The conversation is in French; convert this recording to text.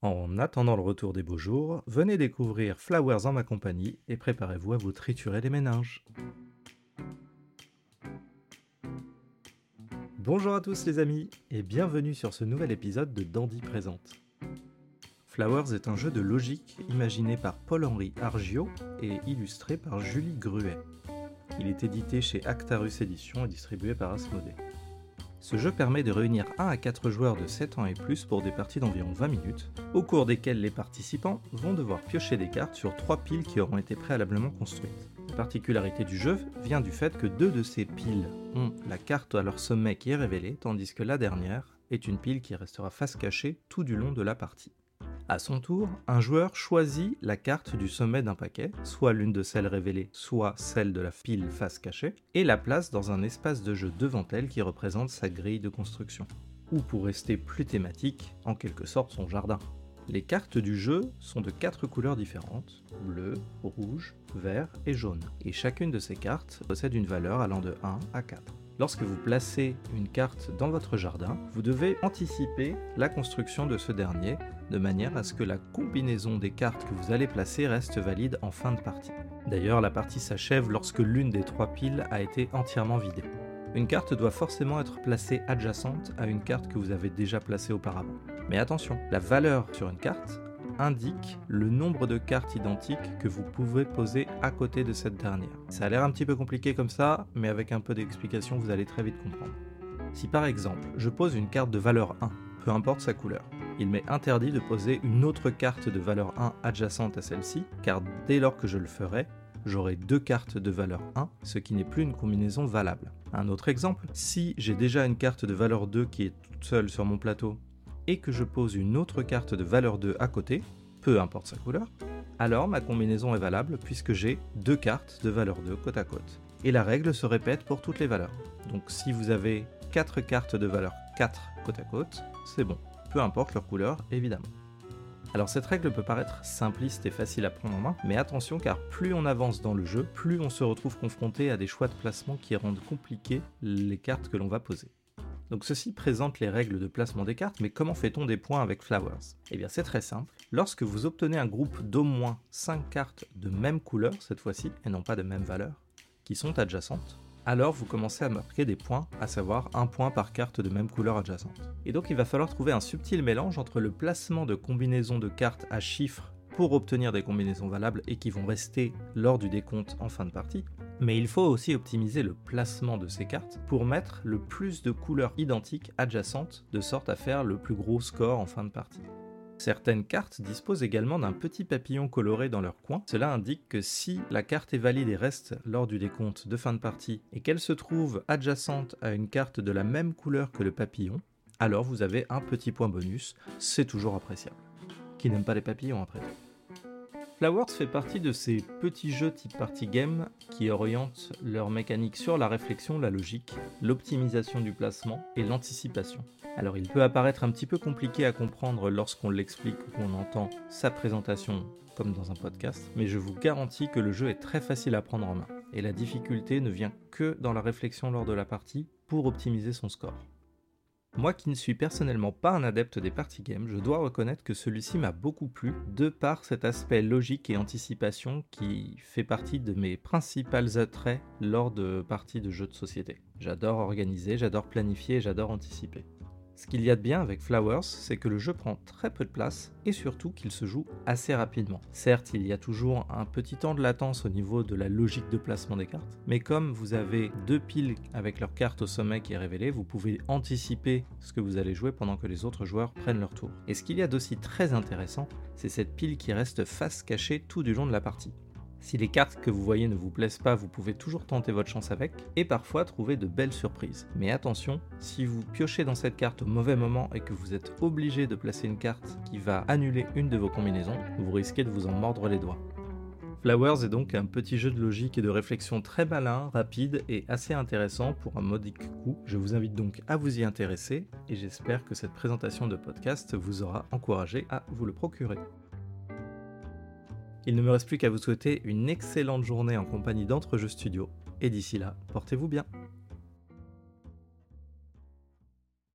En attendant le retour des beaux jours, venez découvrir Flowers en ma compagnie et préparez-vous à vous triturer les méninges. Bonjour à tous les amis et bienvenue sur ce nouvel épisode de Dandy Présente. Flowers est un jeu de logique imaginé par Paul-Henri Argio et illustré par Julie Gruet. Il est édité chez Actarus Éditions et distribué par Asmodée. Ce jeu permet de réunir 1 à 4 joueurs de 7 ans et plus pour des parties d'environ 20 minutes, au cours desquelles les participants vont devoir piocher des cartes sur 3 piles qui auront été préalablement construites. La particularité du jeu vient du fait que deux de ces piles ont la carte à leur sommet qui est révélée, tandis que la dernière est une pile qui restera face cachée tout du long de la partie. A son tour, un joueur choisit la carte du sommet d'un paquet, soit l'une de celles révélées, soit celle de la pile face cachée, et la place dans un espace de jeu devant elle qui représente sa grille de construction. Ou pour rester plus thématique, en quelque sorte son jardin. Les cartes du jeu sont de quatre couleurs différentes, bleu, rouge, vert et jaune, et chacune de ces cartes possède une valeur allant de 1 à 4. Lorsque vous placez une carte dans votre jardin, vous devez anticiper la construction de ce dernier de manière à ce que la combinaison des cartes que vous allez placer reste valide en fin de partie. D'ailleurs, la partie s'achève lorsque l'une des trois piles a été entièrement vidée. Une carte doit forcément être placée adjacente à une carte que vous avez déjà placée auparavant. Mais attention, la valeur sur une carte indique le nombre de cartes identiques que vous pouvez poser à côté de cette dernière. Ça a l'air un petit peu compliqué comme ça, mais avec un peu d'explication, vous allez très vite comprendre. Si par exemple, je pose une carte de valeur 1, peu importe sa couleur, il m'est interdit de poser une autre carte de valeur 1 adjacente à celle-ci, car dès lors que je le ferai, j'aurai deux cartes de valeur 1, ce qui n'est plus une combinaison valable. Un autre exemple, si j'ai déjà une carte de valeur 2 qui est toute seule sur mon plateau et que je pose une autre carte de valeur 2 à côté, peu importe sa couleur, alors ma combinaison est valable puisque j'ai deux cartes de valeur 2 côte à côte. Et la règle se répète pour toutes les valeurs. Donc si vous avez 4 cartes de valeur 4 côte à côte, c'est bon, peu importe leur couleur évidemment. Alors cette règle peut paraître simpliste et facile à prendre en main, mais attention car plus on avance dans le jeu, plus on se retrouve confronté à des choix de placement qui rendent compliquées les cartes que l'on va poser. Donc ceci présente les règles de placement des cartes, mais comment fait-on des points avec Flowers? Eh bien c'est très simple. Lorsque vous obtenez un groupe d'au moins 5 cartes de même couleur cette fois-ci, et non pas de même valeur, qui sont adjacentes, alors vous commencez à marquer des points, à savoir un point par carte de même couleur adjacente. Et donc il va falloir trouver un subtil mélange entre le placement de combinaisons de cartes à chiffres pour obtenir des combinaisons valables et qui vont rester lors du décompte en fin de partie, mais il faut aussi optimiser le placement de ces cartes pour mettre le plus de couleurs identiques adjacentes de sorte à faire le plus gros score en fin de partie. Certaines cartes disposent également d'un petit papillon coloré dans leur coin. Cela indique que si la carte est valide et reste lors du décompte de fin de partie et qu'elle se trouve adjacente à une carte de la même couleur que le papillon, alors vous avez un petit point bonus, c'est toujours appréciable. Qui n'aime pas les papillons après tout? Flowers fait partie de ces petits jeux type party game qui orientent leur mécanique sur la réflexion, la logique, l'optimisation du placement et l'anticipation. Alors il peut apparaître un petit peu compliqué à comprendre lorsqu'on l'explique ou qu'on entend sa présentation comme dans un podcast, mais je vous garantis que le jeu est très facile à prendre en main, et la difficulté ne vient que dans la réflexion lors de la partie pour optimiser son score. Moi qui ne suis personnellement pas un adepte des party games, je dois reconnaître que celui-ci m'a beaucoup plu de par cet aspect logique et anticipation qui fait partie de mes principales attraits lors de parties de jeux de société. J'adore organiser, j'adore planifier, j'adore anticiper. Ce qu'il y a de bien avec Flowers, c'est que le jeu prend très peu de place et surtout qu'il se joue assez rapidement. Certes, il y a toujours un petit temps de latence au niveau de la logique de placement des cartes, mais comme vous avez deux piles avec leur carte au sommet qui est révélée, vous pouvez anticiper ce que vous allez jouer pendant que les autres joueurs prennent leur tour. Et ce qu'il y a d'aussi très intéressant, c'est cette pile qui reste face cachée tout du long de la partie. Si les cartes que vous voyez ne vous plaisent pas, vous pouvez toujours tenter votre chance avec, et parfois trouver de belles surprises. Mais attention, si vous piochez dans cette carte au mauvais moment et que vous êtes obligé de placer une carte qui va annuler une de vos combinaisons, vous risquez de vous en mordre les doigts. Flowers est donc un petit jeu de logique et de réflexion très malin, rapide et assez intéressant pour un modique coût. Je vous invite donc à vous y intéresser et j'espère que cette présentation de podcast vous aura encouragé à vous le procurer. Il ne me reste plus qu'à vous souhaiter une excellente journée en compagnie d'Entrejeux Studio. Et d'ici là, portez-vous bien.